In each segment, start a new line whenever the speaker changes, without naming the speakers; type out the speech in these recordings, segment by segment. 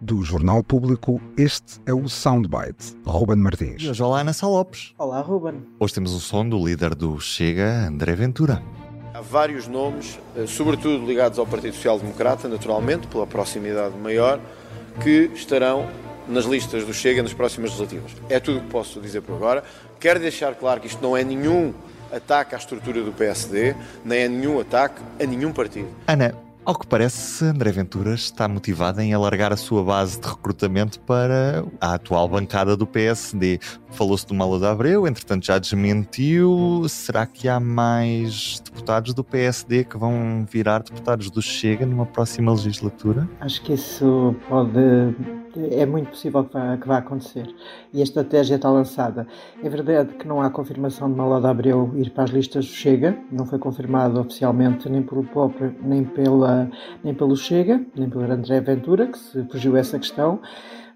Do Jornal Público, este é o Soundbite. Ruben Martins.
E hoje, olá, Ana Sá Lopes.
Olá, Ruben.
Hoje temos o som do líder do Chega, André Ventura.
Há vários nomes, eh, sobretudo ligados ao Partido Social Democrata, naturalmente, pela proximidade maior, que estarão nas listas do Chega nas próximas legislativas. É tudo o que posso dizer por agora. Quero deixar claro que isto não é nenhum ataque à estrutura do PSD, nem é nenhum ataque a nenhum partido.
Ana, ao que parece, André Ventura está motivado em alargar a sua base de recrutamento para a atual bancada do PSD. Falou-se do Malo de Abreu, entretanto já desmentiu. Será que há mais deputados do PSD que vão virar deputados do Chega numa próxima legislatura?
Acho que isso pode. É muito possível que vá, que vá acontecer. E a estratégia está lançada. É verdade que não há confirmação de Malo de Abreu ir para as listas do Chega, não foi confirmado oficialmente nem pelo próprio, nem pela nem pelo Chega, nem pelo André Ventura, que se fugiu essa questão,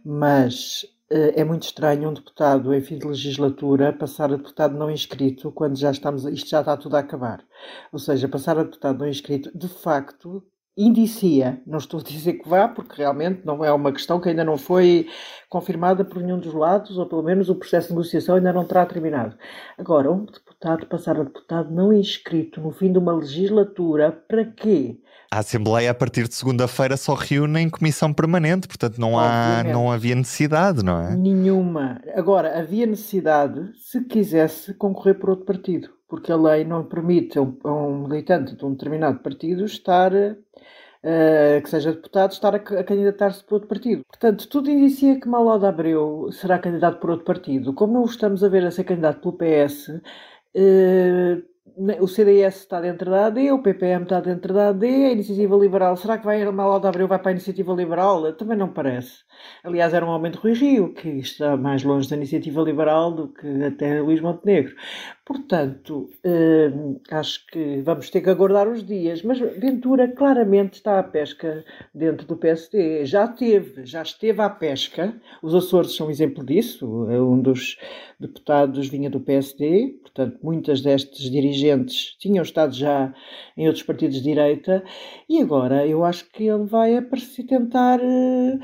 mas é muito estranho um deputado em fim de legislatura passar a deputado não inscrito quando já estamos, isto já está tudo a acabar. Ou seja, passar a deputado não inscrito, de facto, indicia, não estou a dizer que vá, porque realmente não é uma questão que ainda não foi confirmada por nenhum dos lados, ou pelo menos o processo de negociação ainda não terá terminado. Agora, um deputado passar a deputado não inscrito no fim de uma legislatura, para quê?
A Assembleia, a partir de segunda-feira, só reúne em comissão permanente, portanto não, há, não havia necessidade, não é?
Nenhuma. Agora, havia necessidade se quisesse concorrer por outro partido, porque a lei não permite a um, a um militante de um determinado partido estar. Uh, que seja deputado, estar a, a candidatar-se por outro partido. Portanto, tudo indicia que Malo de Abreu será candidato por outro partido. Como não estamos a ver a ser candidato pelo PS, uh, o CDS está dentro da AD, o PPM está dentro da AD, a Iniciativa Liberal, será que vai Malo de Abreu vai para a Iniciativa Liberal? Também não parece. Aliás, era um aumento Rui Rio, que está mais longe da Iniciativa Liberal do que até Luís Montenegro. Portanto, hum, acho que vamos ter que aguardar os dias, mas Ventura claramente está à pesca dentro do PSD. Já teve, já esteve à pesca, os Açores são um exemplo disso, um dos deputados vinha do PSD, portanto, muitas destes dirigentes tinham estado já em outros partidos de direita, e agora eu acho que ele vai aparecer tentar. Uh,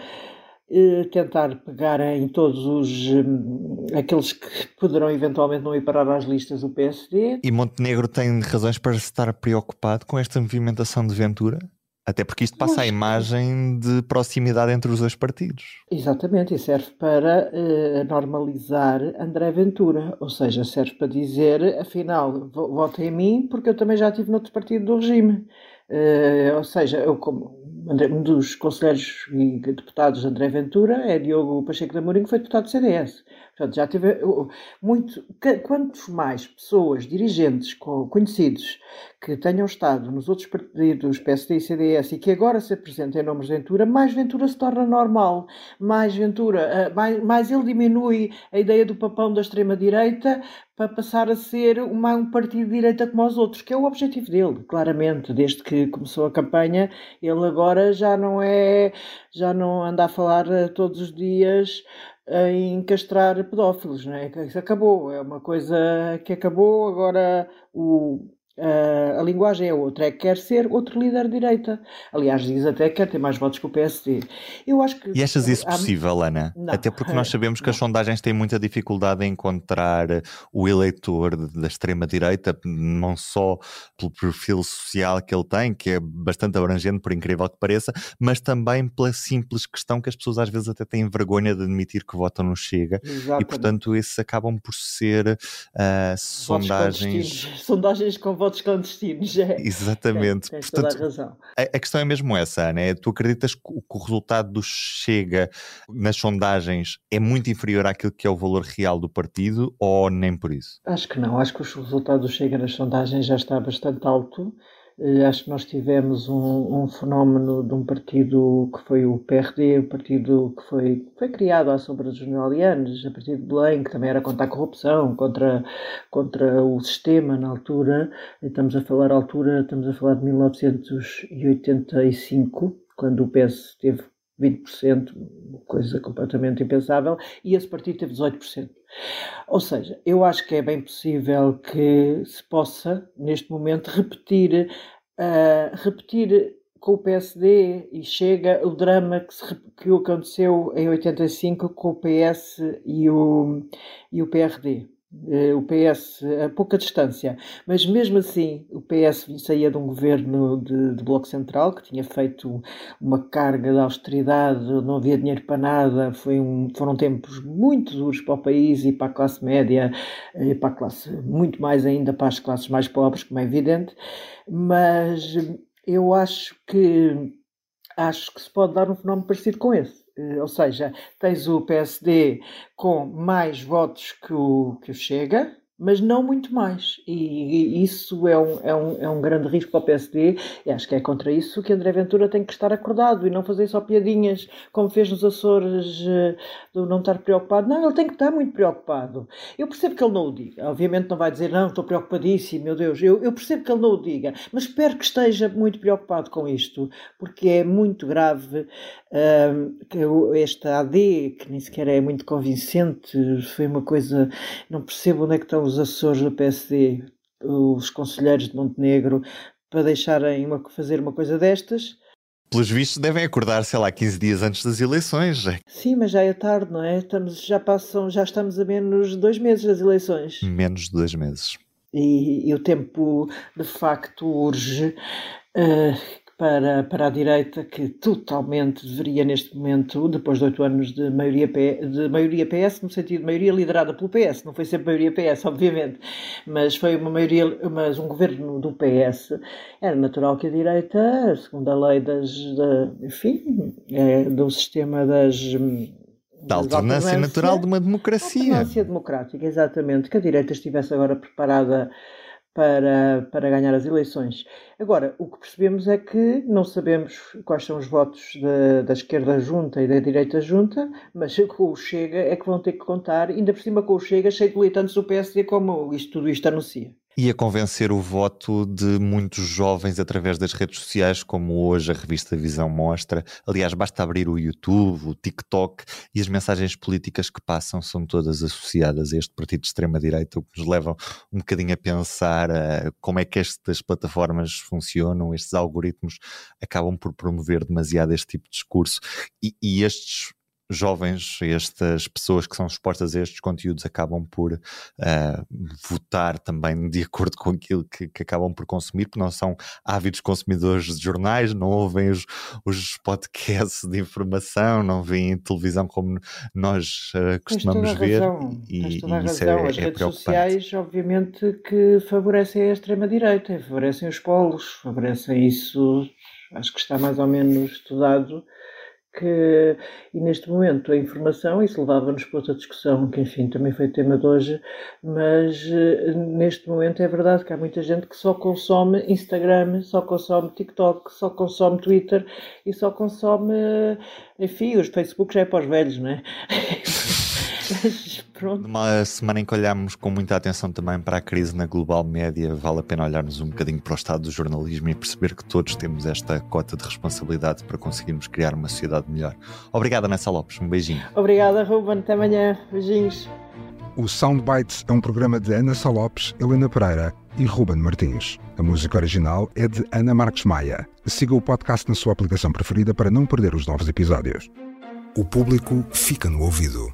tentar pegar em todos os um, aqueles que poderão eventualmente não ir parar às listas do PSD.
E Montenegro tem razões para estar preocupado com esta movimentação de Ventura? Até porque isto passa a imagem de proximidade entre os dois partidos.
Exatamente, e serve para uh, normalizar André Ventura, ou seja, serve para dizer, afinal, votem em mim porque eu também já estive noutro partido do regime. Uh, ou seja, eu como um dos conselheiros e deputados de André Ventura é Diogo Pacheco da Mourinho, que foi deputado do CDS. Portanto, já teve muito. Quantos mais pessoas, dirigentes conhecidos, que tenham estado nos outros partidos, PSD e CDS, e que agora se apresentem em nomes de Ventura, mais Ventura se torna normal. Mais Ventura, eh, mais, mais ele diminui a ideia do papão da extrema-direita para passar a ser uma, um partido de direita como os outros, que é o objetivo dele, claramente. Desde que começou a campanha, ele agora já não é. já não anda a falar eh, todos os dias em castrar pedófilos, não é? Isso acabou, é uma coisa que acabou, agora o, Uh, a linguagem é outra, é que quer ser outro líder de direita. Aliás, diz até que quer ter mais votos que o PSD.
Eu acho que. E achas isso há... possível, Ana? Não. Até porque nós sabemos que não. as sondagens têm muita dificuldade em encontrar o eleitor da extrema-direita, não só pelo perfil social que ele tem, que é bastante abrangente, por incrível que pareça, mas também pela simples questão que as pessoas às vezes até têm vergonha de admitir que votam no Chega. Exatamente. E portanto, esses acabam por ser uh, sondagens.
Sondagens com votos votos clandestinos. É.
Exatamente.
Tens, tens Portanto, toda a razão.
A, a, questão é mesmo essa, Ana. É, tu acreditas que o, que o resultado do Chega nas sondagens é muito inferior àquilo que é o valor real do partido ou nem por isso?
Acho que não. Acho que o resultado do Chega nas sondagens já está bastante alto acho que nós tivemos um, um, fenómeno de um partido que foi o PRD, o partido que foi, foi criado à sombra dos jornalianos, a partir de Belém, que também era contra a corrupção, contra, contra o sistema na altura. Estamos a falar altura, estamos a falar de 1985, quando o PS teve 20%, coisa completamente impensável, e esse partido teve 18%. Ou seja, eu acho que é bem possível que se possa, neste momento, repetir, uh, repetir com o PSD e chega o drama que, se, que aconteceu em 85 com o PS e o, e o PRD. Eh, o PS a pouca distância, mas mesmo assim o PS saía de um governo de, de, bloco central que tinha feito uma carga de austeridade, não havia dinheiro para nada, foi um, foram tempos muito duros para o país e para a classe média e para a classe, muito mais ainda para as classes mais pobres, como é evidente, mas eu acho que acho que se pode dar um fenómeno parecido com esse. Eh, ou seja, tens o PSD com mais votos que o, que o Chega, mas não muito mais. E, isso é um, é, um, é um grande risco para o PSD, e acho que é contra isso que André Ventura tem que estar acordado e não fazer só piadinhas, como fez nos Açores, eh, do não estar preocupado. Não, ele tem que estar muito preocupado. Eu percebo que ele não o diga. Obviamente não vai dizer, não, estou preocupadíssimo, meu Deus. Eu, eu percebo que ele não o diga, mas espero que esteja muito preocupado com isto, porque é muito grave um, que esta AD, que nem sequer é muito convincente, foi uma coisa. Não percebo onde é que estão os assessores do PSD, os conselheiros de Montenegro, para deixarem uma, fazer uma coisa destas.
Pelos vistos, devem acordar, sei lá, 15 dias antes das eleições.
Sim, mas já é tarde, não é? Estamos, já, passam, já estamos a menos de dois meses das eleições.
Menos de dois meses.
E, e o tempo, de facto, urge. Uh, para, para a direita, que totalmente deveria, neste momento, depois de oito anos de maioria, de maioria PS, no sentido de maioria liderada pelo PS, não foi sempre maioria PS, obviamente, mas foi uma maioria, mas um governo do PS, era natural que a direita, segundo a lei das, da, enfim, é, do sistema das
da alternância natural de uma democracia.
Alternância democrática, exatamente. Que a direita estivesse agora preparada para, para ganhar as eleições. Agora, o que percebemos é que não sabemos quais são os votos da, da esquerda junta e da direita junta, mas com o Chega é que vão ter que contar, ainda por cima com o Chega, cheio de militantes do PSD, como isto, tudo isto anuncia
e a convencer o voto de muitos jovens através das redes sociais, como hoje a revista Visão mostra. Aliás, basta abrir o YouTube, o TikTok e as mensagens políticas que passam são todas associadas a este partido de extrema-direita, o que nos leva um bocadinho a pensar uh, como é que estas plataformas funcionam, estes algoritmos acabam por promover demasiado este tipo de discurso e, e estes jovens, estas pessoas que são expostas a estes conteúdos acabam por uh, votar também de acordo com aquilo que, que, acabam por consumir, porque não são ávidos consumidores de jornais, não ouvem os, os podcasts de informação, não veem televisão como nós uh, costumamos ver.
Razão. E, e isso razão. É, As é redes sociais, obviamente, que favorecem a extrema-direita, favorecem os polos, favorecem isso, acho que está mais ou menos estudado que, e neste momento a informação, isso levava-nos para outra discussão, que enfim também foi tema de hoje, mas eh, neste momento é verdade que há muita gente que só consome Instagram, só consome TikTok, só consome Twitter e só consome, enfim, os Facebook já é para os velhos, não é?
Pronto. Numa semana em que olhamos com muita atenção também para a crise na global média, vale a pena olharmos um bocadinho para o estado do jornalismo e perceber que todos temos esta cota de responsabilidade para conseguirmos criar uma sociedade melhor. Obrigada, Nessa Lopes. Um beijinho.
Obrigada, Ruben. Até amanhã. Beijinhos.
O Soundbites é um programa de Ana Salopes, Helena Pereira e Ruben Martins. A música original é de Ana Marques Maia. Siga o podcast na sua aplicação preferida para não perder os novos episódios. O público fica no ouvido.